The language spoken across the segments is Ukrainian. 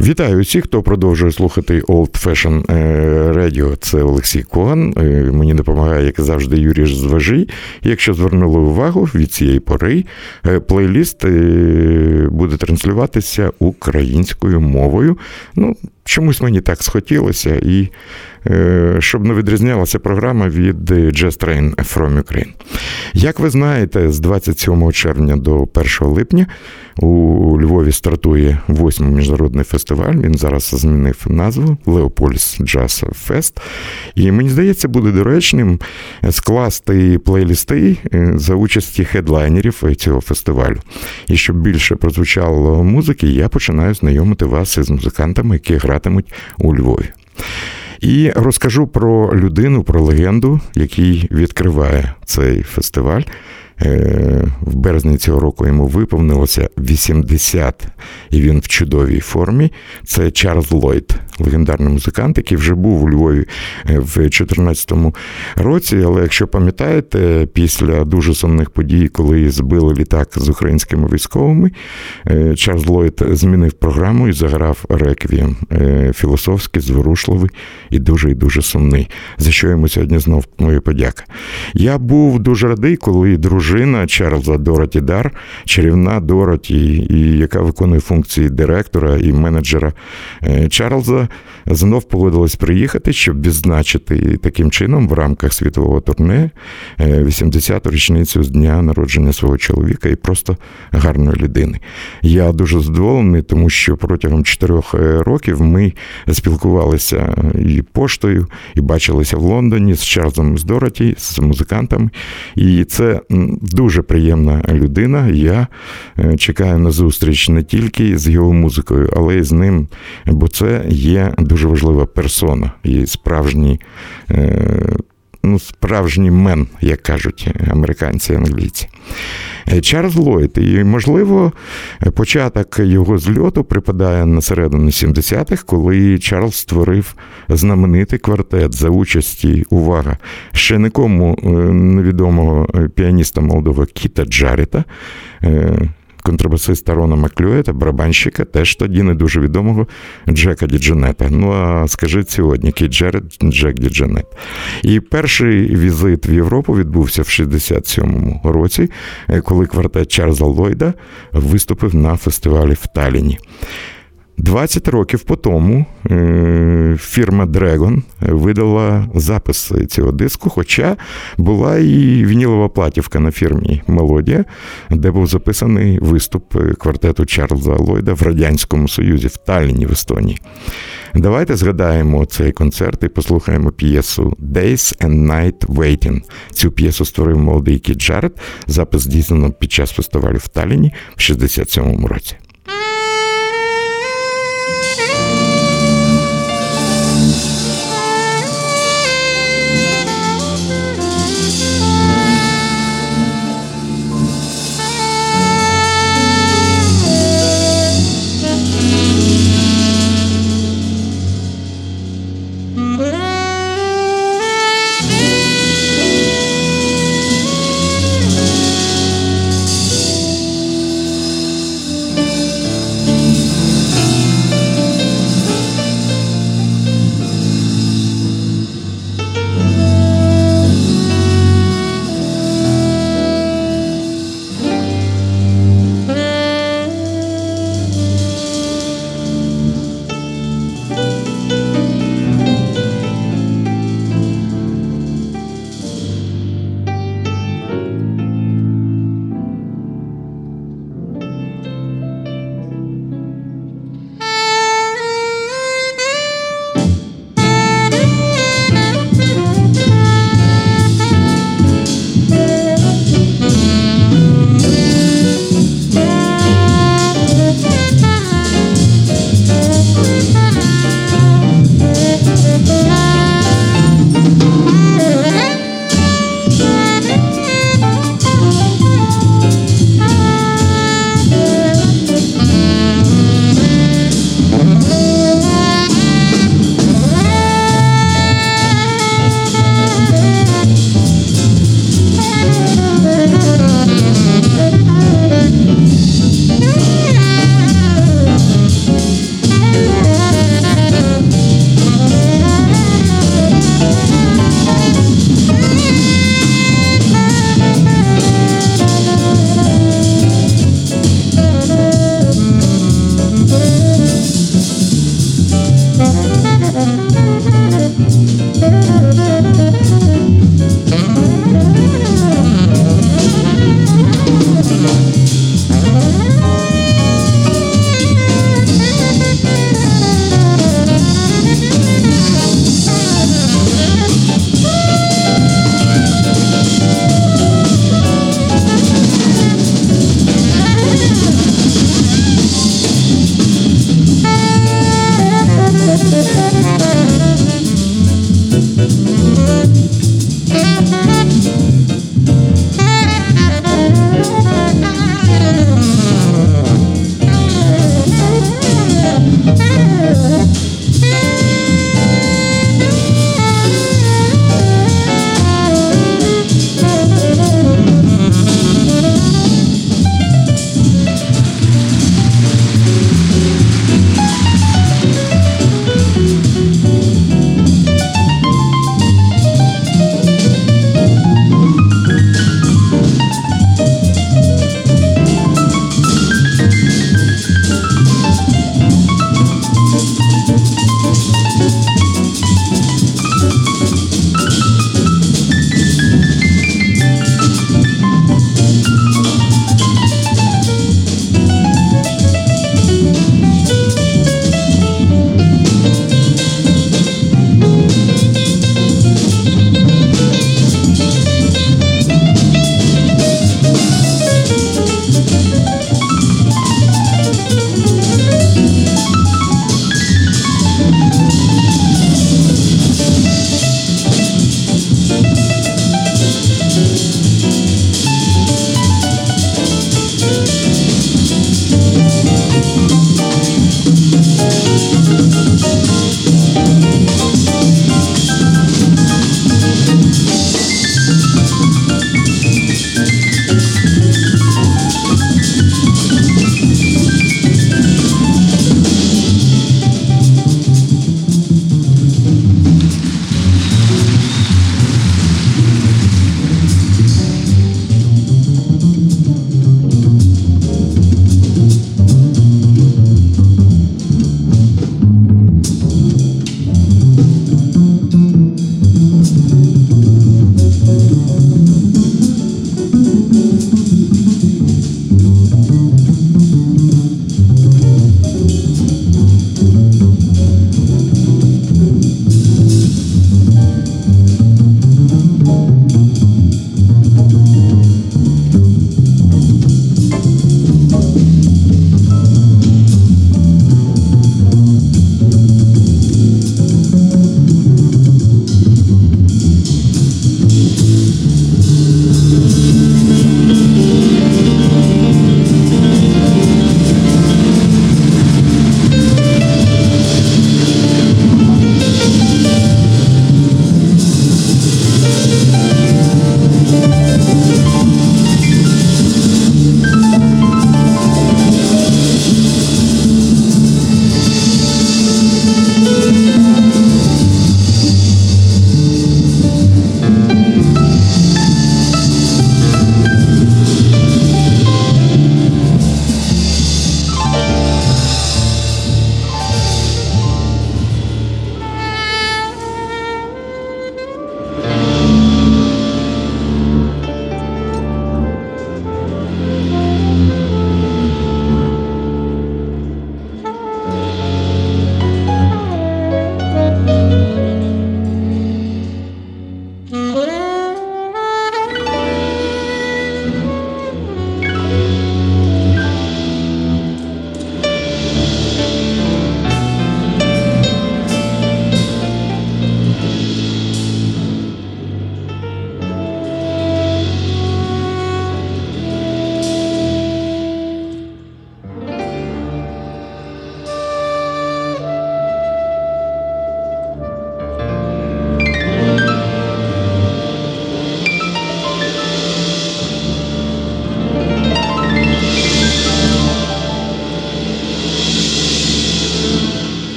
Вітаю всіх, хто продовжує слухати Old Fashion е, Radio. Це Олексій Коган. Е, мені допомагає, як завжди, Юрій Зважий. Якщо звернули увагу від цієї пори, е, плейліст буде транслюватися українською мовою. Ну, чомусь мені так схотілося, і щоб не відрізнялася програма від Jazz Train from Ukraine. Як ви знаєте, з 27 червня до 1 липня у Львові стартує восьмий міжнародний фестиваль. Він зараз змінив назву Leopolis Jazz Fest. І мені здається, буде доречним скласти плейлісти за участі хедлайнерів цього фестивалю. І щоб більше прозвучало музики, я починаю знайомити вас із музикантами, які гратимуть у Львові. І розкажу про людину, про легенду, який відкриває цей фестиваль. Е, в березні цього року йому виповнилося 80, і він в чудовій формі. Це Чарльз Ллойд, легендарний музикант, який вже був у Львові е, в 2014 році. Але якщо пам'ятаєте, після дуже сумних подій, коли збили літак з українськими військовими, е, Чарльз Ллойд змінив програму і заграв реквієм філософський, зворушливий і дуже і дуже сумний. За що йому сьогодні знов моя подяка. Я був дуже радий, коли дружина дружина Чарльза Дороті Дар, чарівна Дороті, і яка виконує функції директора і менеджера е, Чарльза, знов погодилась приїхати, щоб відзначити таким чином в рамках світового турне 80-ту е, річницю з дня народження свого чоловіка і просто гарної людини. Я дуже задоволений, тому що протягом чотирьох е, років ми спілкувалися і поштою, і бачилися в Лондоні з Чарльзом з Дороті, з музикантами. І це дуже приємна людина. Я е, чекаю на зустріч не тільки з його музикою, але й з ним, бо це є дуже важлива персона і справжній. Е, ну, справжній мен, як кажуть американці і англійці. Е, Чарльз Ллойд, і, можливо, початок його зльоту припадає на середину 70-х, коли Чарльз створив знаменитий квартет за участі, увага, ще нікому е, невідомого піаніста молодого Кіта Джаріта. Контрабасиста Рона Маклюета, барабанщика, теж тоді не дуже відомого Джека Дідженета. Ну а скажіть сьогодні, Кіт Джеред Джек Дідженет. І перший візит в Європу відбувся в 67-му році, е, коли квартет Чарльза Ллойда виступив на фестивалі в Таліні. 20 років по тому е, фірма Dragon видала запис цього диску, хоча була і вінілова платівка на фірмі Мелодія, де був записаний виступ квартету Чарльза Ллойда в Радянському Союзі в Талліні в Естонії. Давайте згадаємо цей концерт і послухаємо п'єсу Days and Night Waiting. Цю п'єсу створив молодий Кіт Джаред, запис здійснено під час фестивалю в Талліні в 67-му році.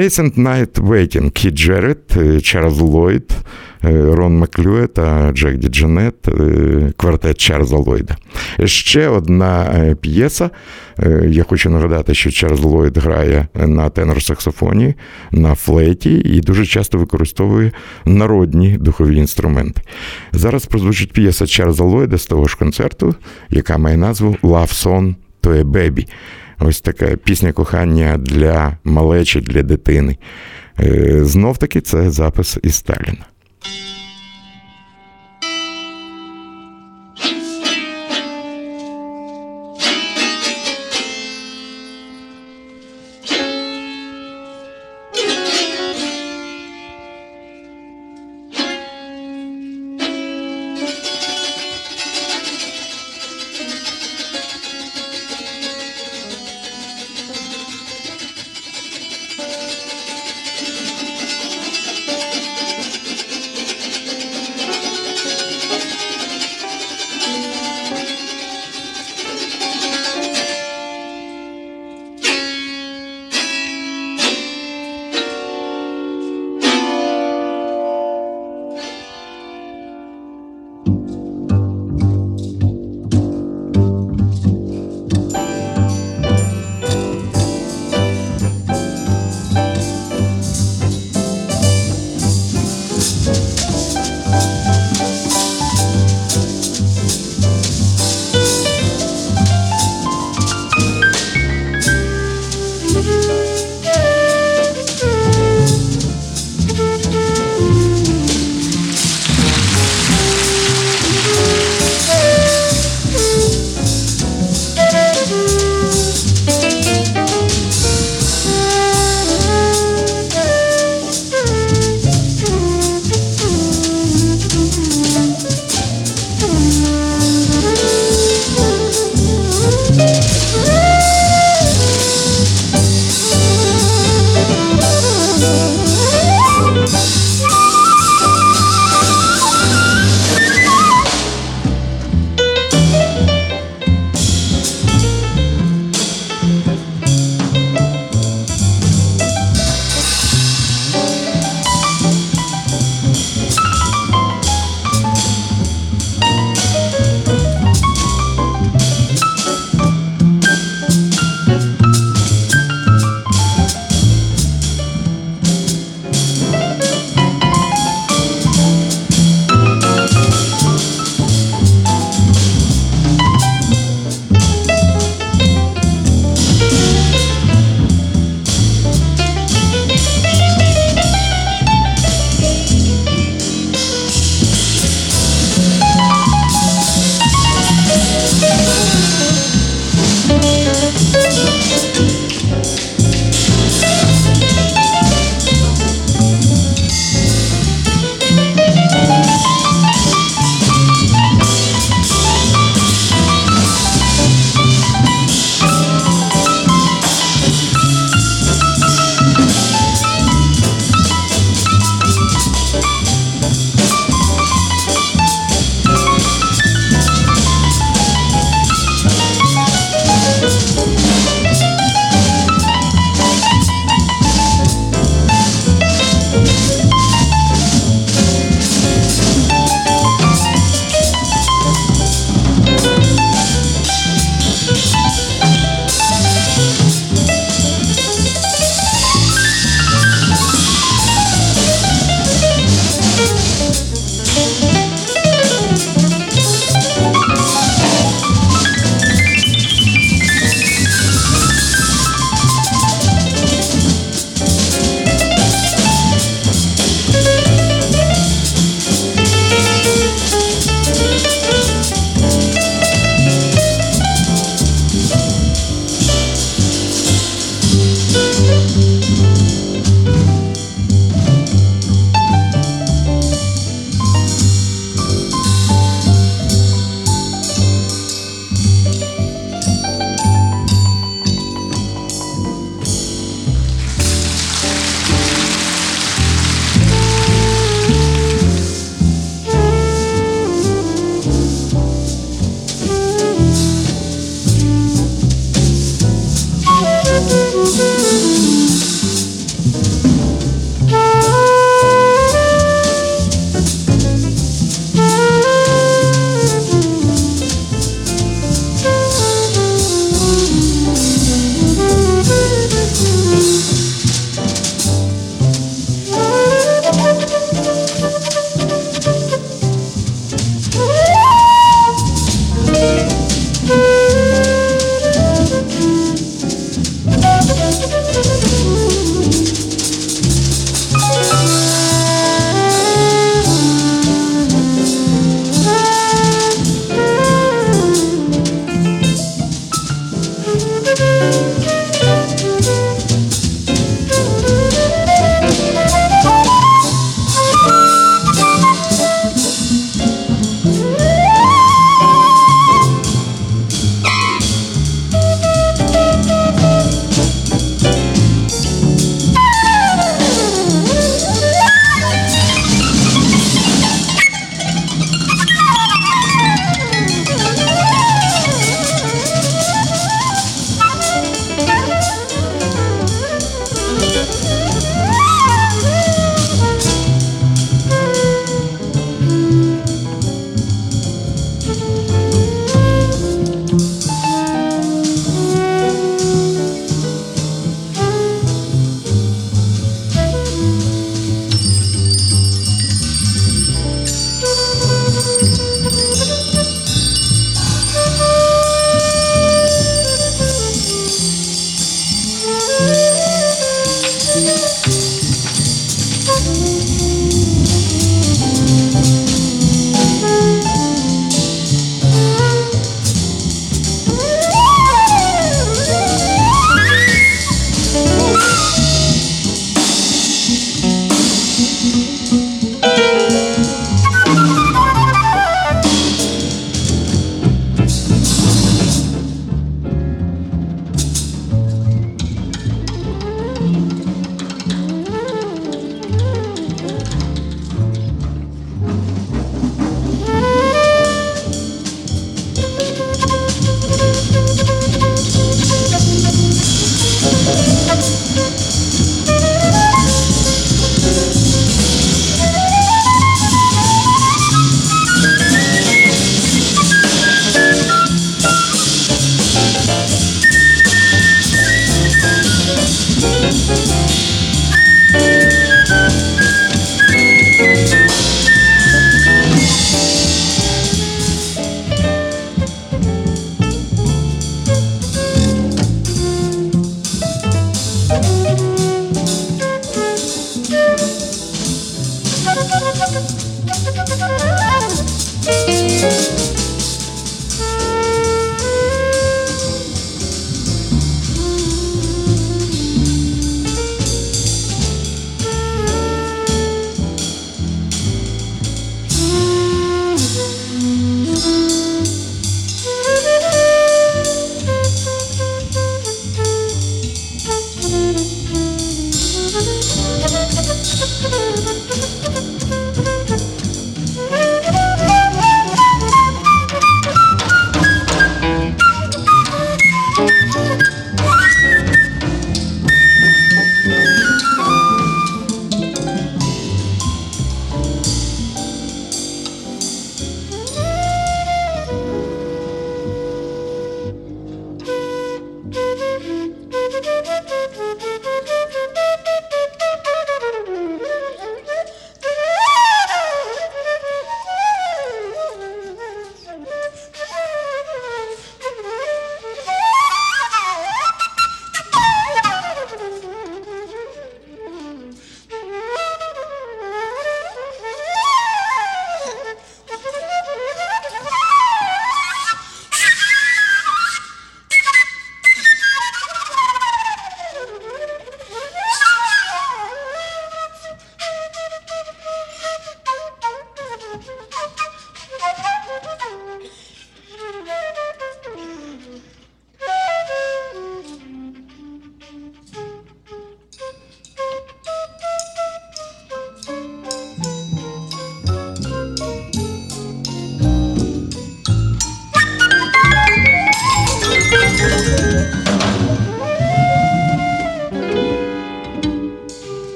Days and Night Waiting, Кіт Джарретт, Чарльз Ллойд, Рон Маклюр та Джек Діджонетт, квартет Чарльза Ллойда. Ще одна п'єса. Я хочу нагадати, що Чарльз Ллойд грає на тенор-саксофоні, на флейті і дуже часто використовує народні духові інструменти. Зараз прозвучить п'єса Чарльза Ллойда з того ж концерту, яка має назву Love Song to a Baby. Ось така пісня кохання для малечі, для дитини. Знов таки це запис із Сталіна.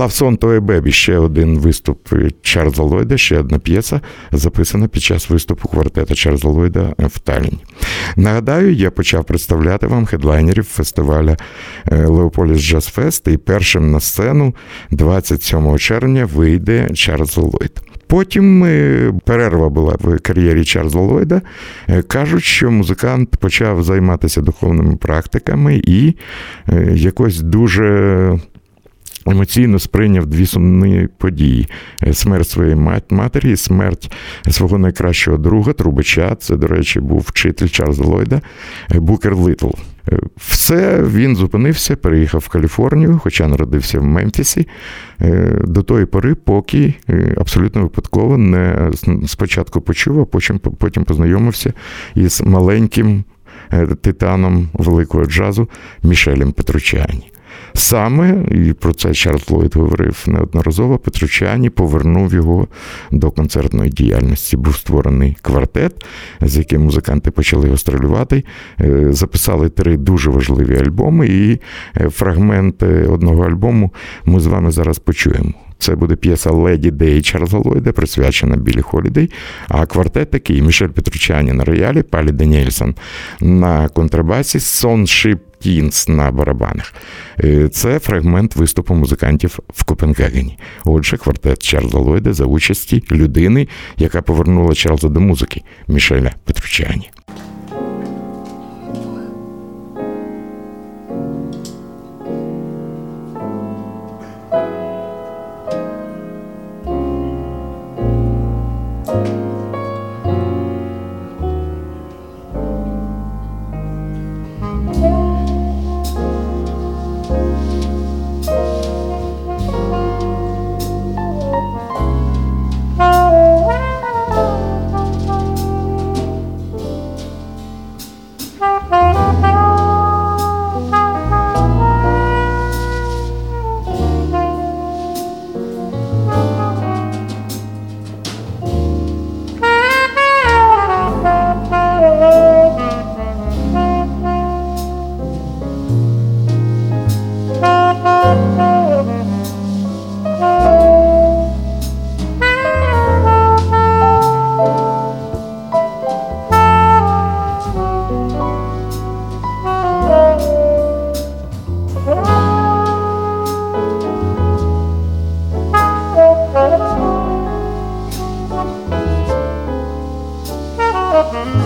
Love Song to a Baby ще один виступ Чарльза Ллойда, ще одна п'єса, записана під час виступу квартета Чарльза Ллойда в Талліні. Нагадаю, я почав представляти вам хедлайнерів фестиваля Leopolis Jazz Fest, і першим на сцену 27 червня вийде Чарльз Ллойд. Потім е, перерва була в кар'єрі Чарльза Ллойда. Е, кажуть, що музикант почав займатися духовними практиками і е, якось дуже. Емоційно сприйняв дві сумні події: смерть своєї матері, смерть свого найкращого друга, трубача. Це, до речі, був вчитель Чарльза Ллойда, Букер Литл. Все, він зупинився, переїхав в Каліфорнію, хоча народився в Мемфісі, е, до тої пори, поки е, абсолютно випадково не спочатку почув, а потім, потім познайомився із маленьким е, титаном великого джазу Мішелем Петручані. Саме, і про це Чарльз Ллойд говорив неодноразово, Петручані повернув його до концертної діяльності. Був створений квартет, з яким музиканти почали гастролювати, е, записали три дуже важливі альбоми, і е, фрагмент одного альбому ми з вами зараз почуємо. Це буде п'єса Леді Дей Чарльза Ллойда, присвячена Білі Холідей. А квартет такий Мішель Петручані на роялі, Палле Даніельссон на контрабасі, Сон Шип Тіус на барабанах. Е, це фрагмент виступу музикантів в Копенгагені. Отже, квартет Чарльза Ллойда за участі людини, яка повернула Чарльза до музики Мішеля Петручані. Mm-hmm.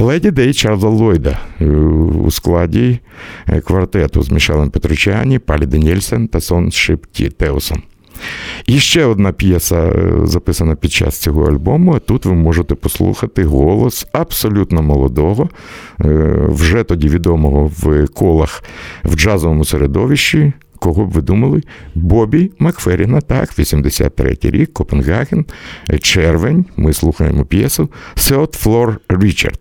Леді Дей Чарльза Ллойда е, у складі е, квартету з Мішелем Петручані, Палі Денєльсен та Сон Шипті Теосом. І ще одна п'єса е, записана під час цього альбому. Тут ви можете послухати голос абсолютно молодого, вже тоді відомого в колах в джазовому середовищі кого б ви думали? Бобі Макферіна, так, 83-й рік, Копенгаген, червень. Ми слухаємо п'єсу Third Floor Richard.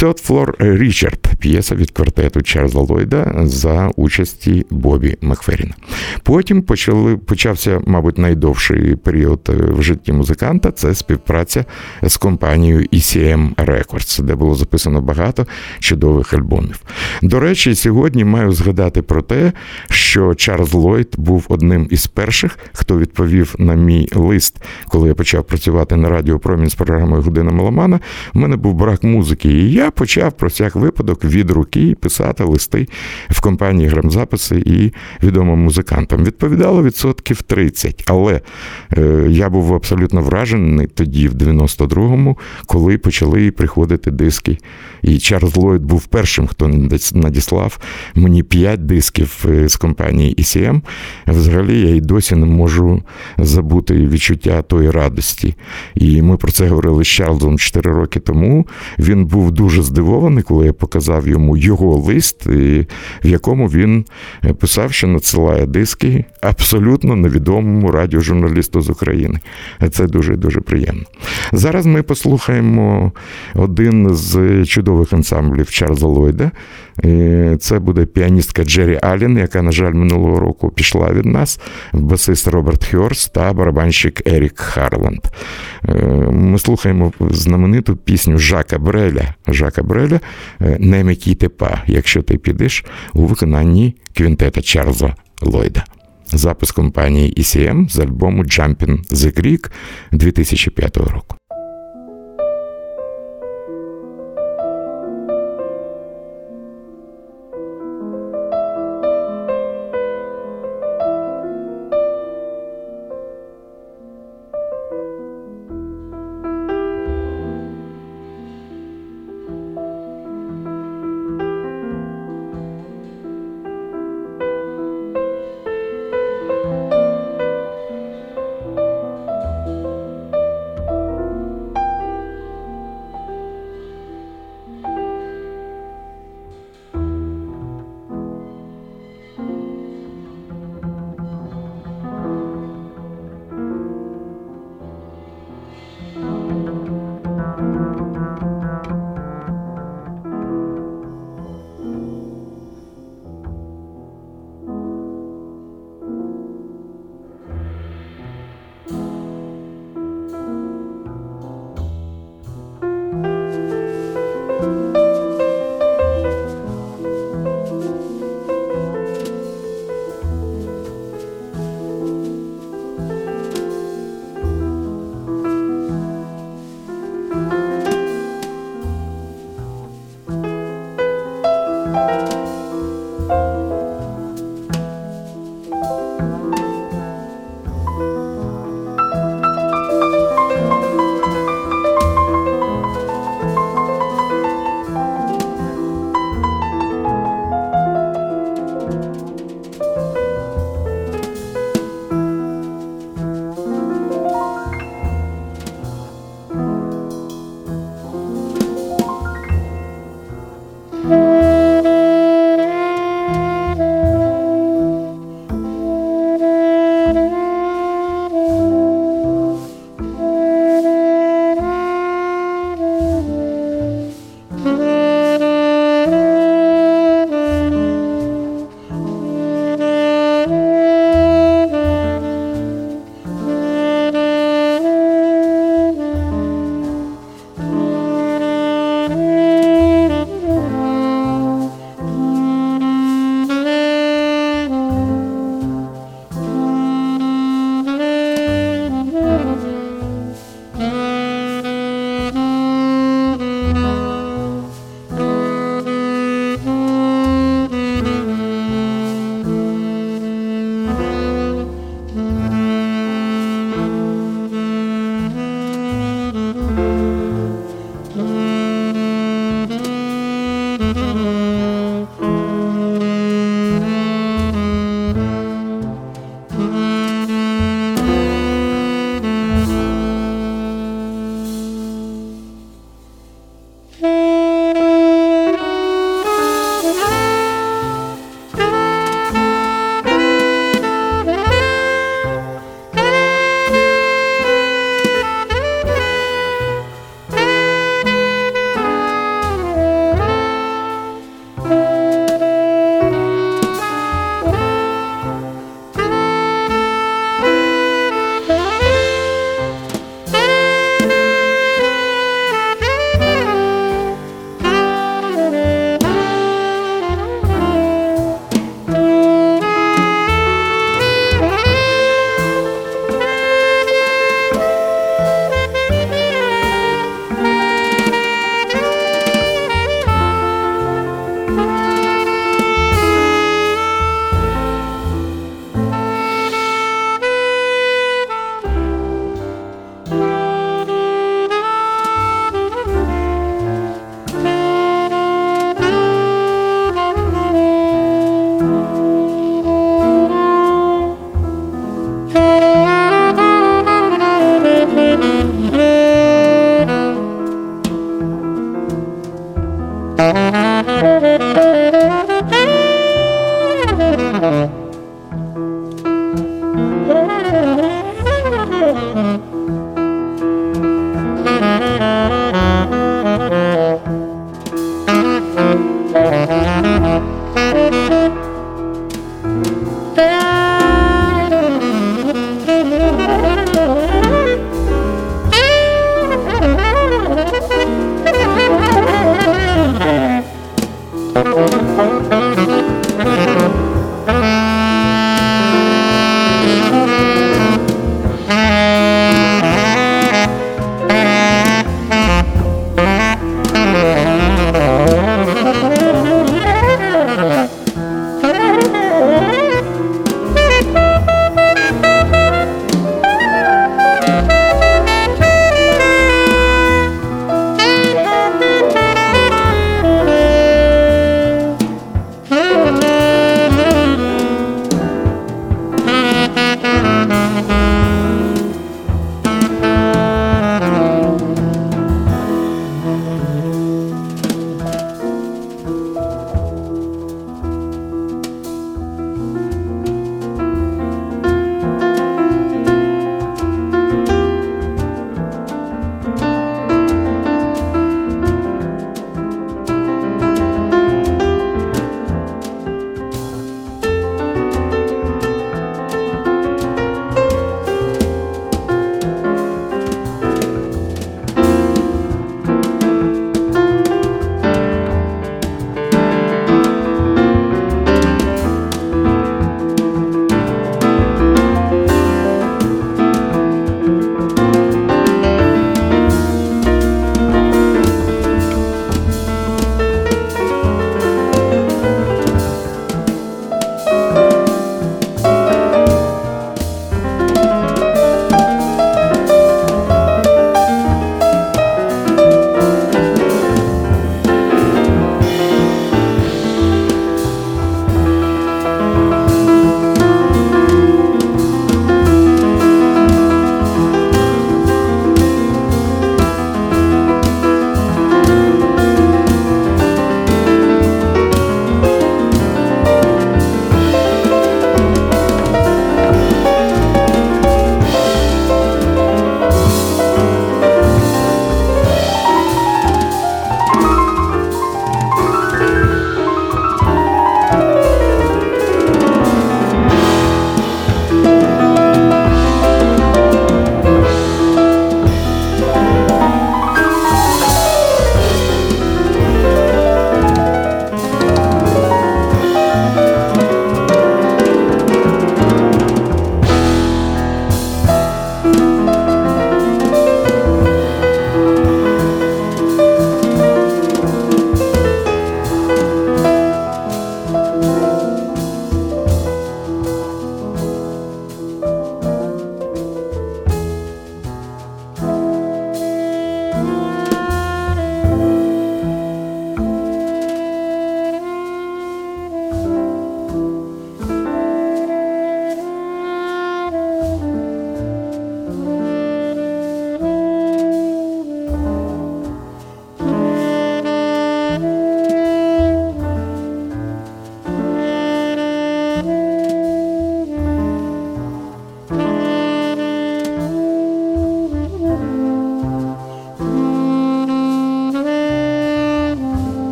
Third Floor Richard, п'єса від квартету Чарльза Ллойда за участі Бобі Макферіна. Потім почали, почався, мабуть, найдовший період е, в житті музиканта це співпраця з компанією ECM Records, де було записано багато чудових альбомів. До речі, сьогодні маю згадати про те, що Чарльз Ллойд був одним із перших, хто відповів на мій лист, коли я почав працювати на радіо Промінь з програмою Година Меломана. У мене був брак музики, і я почав про всяк випадок від руки писати листи в компанії грамзаписи і відомим музикантам. Відповідало відсотків 30, але е, я був абсолютно вражений тоді, в 92-му, коли почали приходити диски. І Чарльз Ллойд був першим, хто надіслав мені 5 дисків е, з компанії ECM. Взагалі я й досі не можу забути відчуття тої радості. І ми про це говорили з Чарльзом 4 роки тому. Він був дуже здивований, коли я показав йому його лист, в якому він писав, що надсилає диски абсолютно невідомому радіожурналісту з України. Це дуже дуже приємно. Зараз ми послухаємо один з чудових ансамблів Чарльза Ллойда. Це буде піаністка Джері Аллен, яка, на жаль, минулого року пішла від нас, басист Роберт Хьорс та барабанщик Ерік Харланд. Ми слухаємо знамениту пісню Жака Бреля. Жака Бреля «Не м'які тепа, якщо ти підеш у виконанні квінтета Чарльза Ллойда. Запис компанії ECM з альбому Jumping the Creek 2005 року.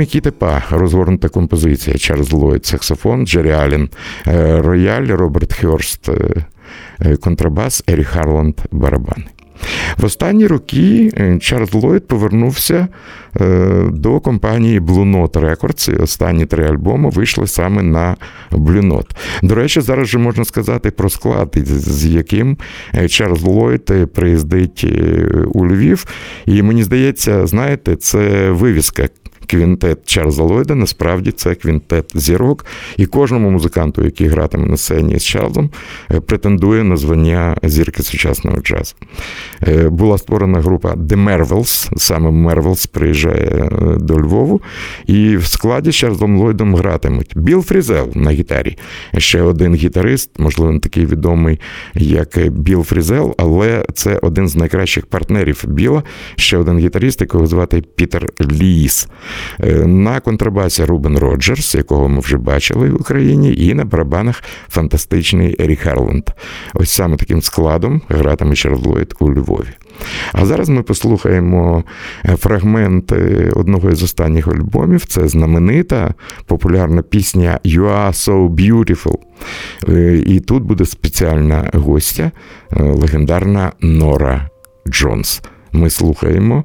Ne me quitte pas розгорнута композиція Чарльз Ллойд, саксофон, Джері Аллен, е, рояль, Роберт Хьорст, е, е, контрабас, Ерік Харланд, барабани. В останні роки Чарльз Ллойд повернувся до компанії Blue Note Records. І Останні три альбоми вийшли саме на Blue Note. До речі, зараз вже можна сказати про склад, з яким Чарльз Ллойд приїздить у Львів. І мені здається, знаєте, це вивіска квінтет Чарльза Ллойда, насправді це квінтет зірок, і кожному музиканту, який гратиме на сцені з Чарльзом, е, претендує на звання зірки сучасного джазу. Е, була створена група The Marvels, саме Marvels приїжджає е, до Львову, і в складі з Чарльзом Ллойдом гратимуть Біл Фрізел на гітарі. Ще один гітарист, можливо, не такий відомий, як Біл Фрізел, але це один з найкращих партнерів Біла. Ще один гітарист, якого звати Пітер Ліс. Е, на контрабасі Рубен Роджерс, якого ми вже бачили в Україні, і на барабанах фантастичний Ерік Харланд. Ось саме таким складом гратиме Чарльз Ллойд у Львові. А зараз ми послухаємо е, фрагмент е, одного із останніх альбомів. Це знаменита популярна пісня You are so beautiful. І тут буде спеціальна гостя, легендарна Нора Джонс. Ми слухаємо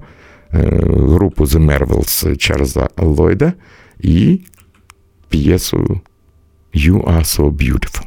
групу The Marvels Чарльза Ллойда і п'єсу You Are So Beautiful.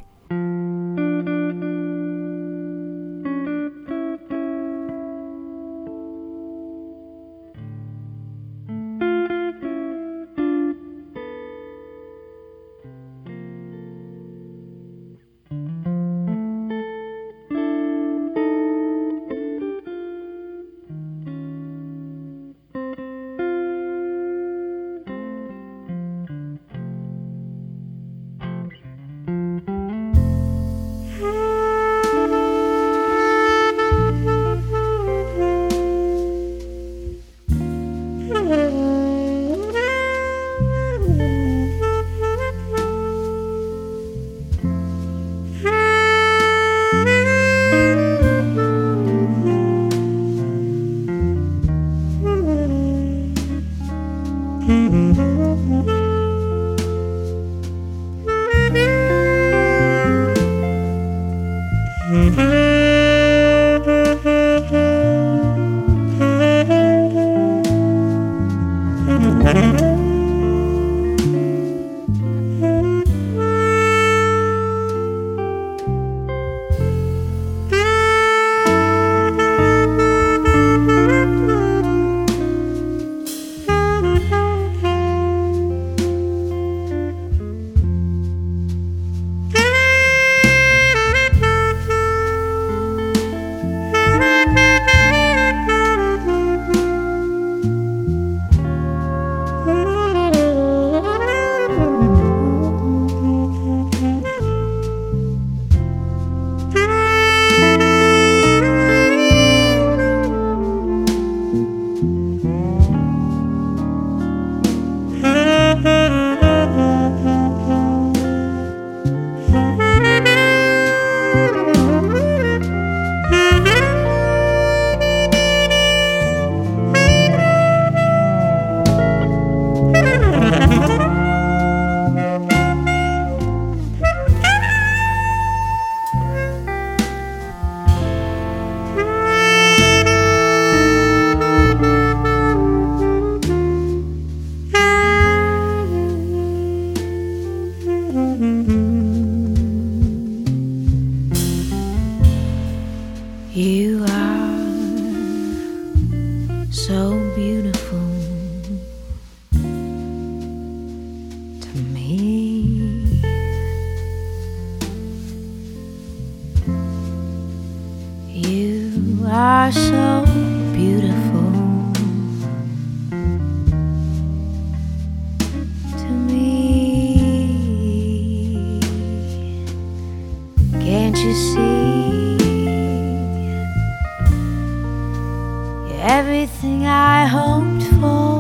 everything I hoped for.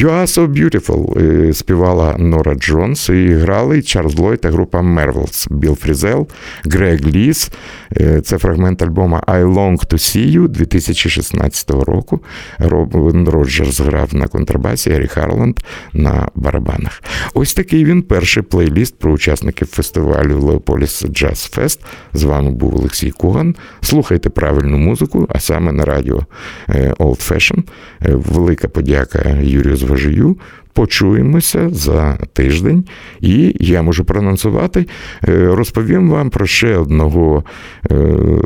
You are so beautiful співала Нора Джонс і грали Чарльз Ллойд та група Marvels, Білл Фрізел, Грег Ліс. Це фрагмент альбома I Long to See You 2016 року. Рубен Роджерс грав на контрабасі, Ерік Харланд на барабанах. Ось такий він перший плейліст про учасників фестивалю Leopolis Jazz Fest. З вами був Олексій Коган. Слухайте правильну музику, а саме на радіо Old Fashion. Велика подяка Юрію Зважию. Почуємося за тиждень, і я можу проанонсувати. Розповім вам про ще одного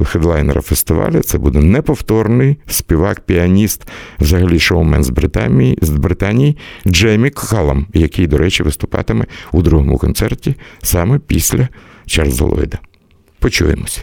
хедлайнера фестивалю. Це буде неповторний співак-піаніст, взагалі шоумен з Британії, з Британії Джеймі Кхалам, який, до речі, виступатиме у другому концерті саме після Чарльза Ллойда. Почуємося.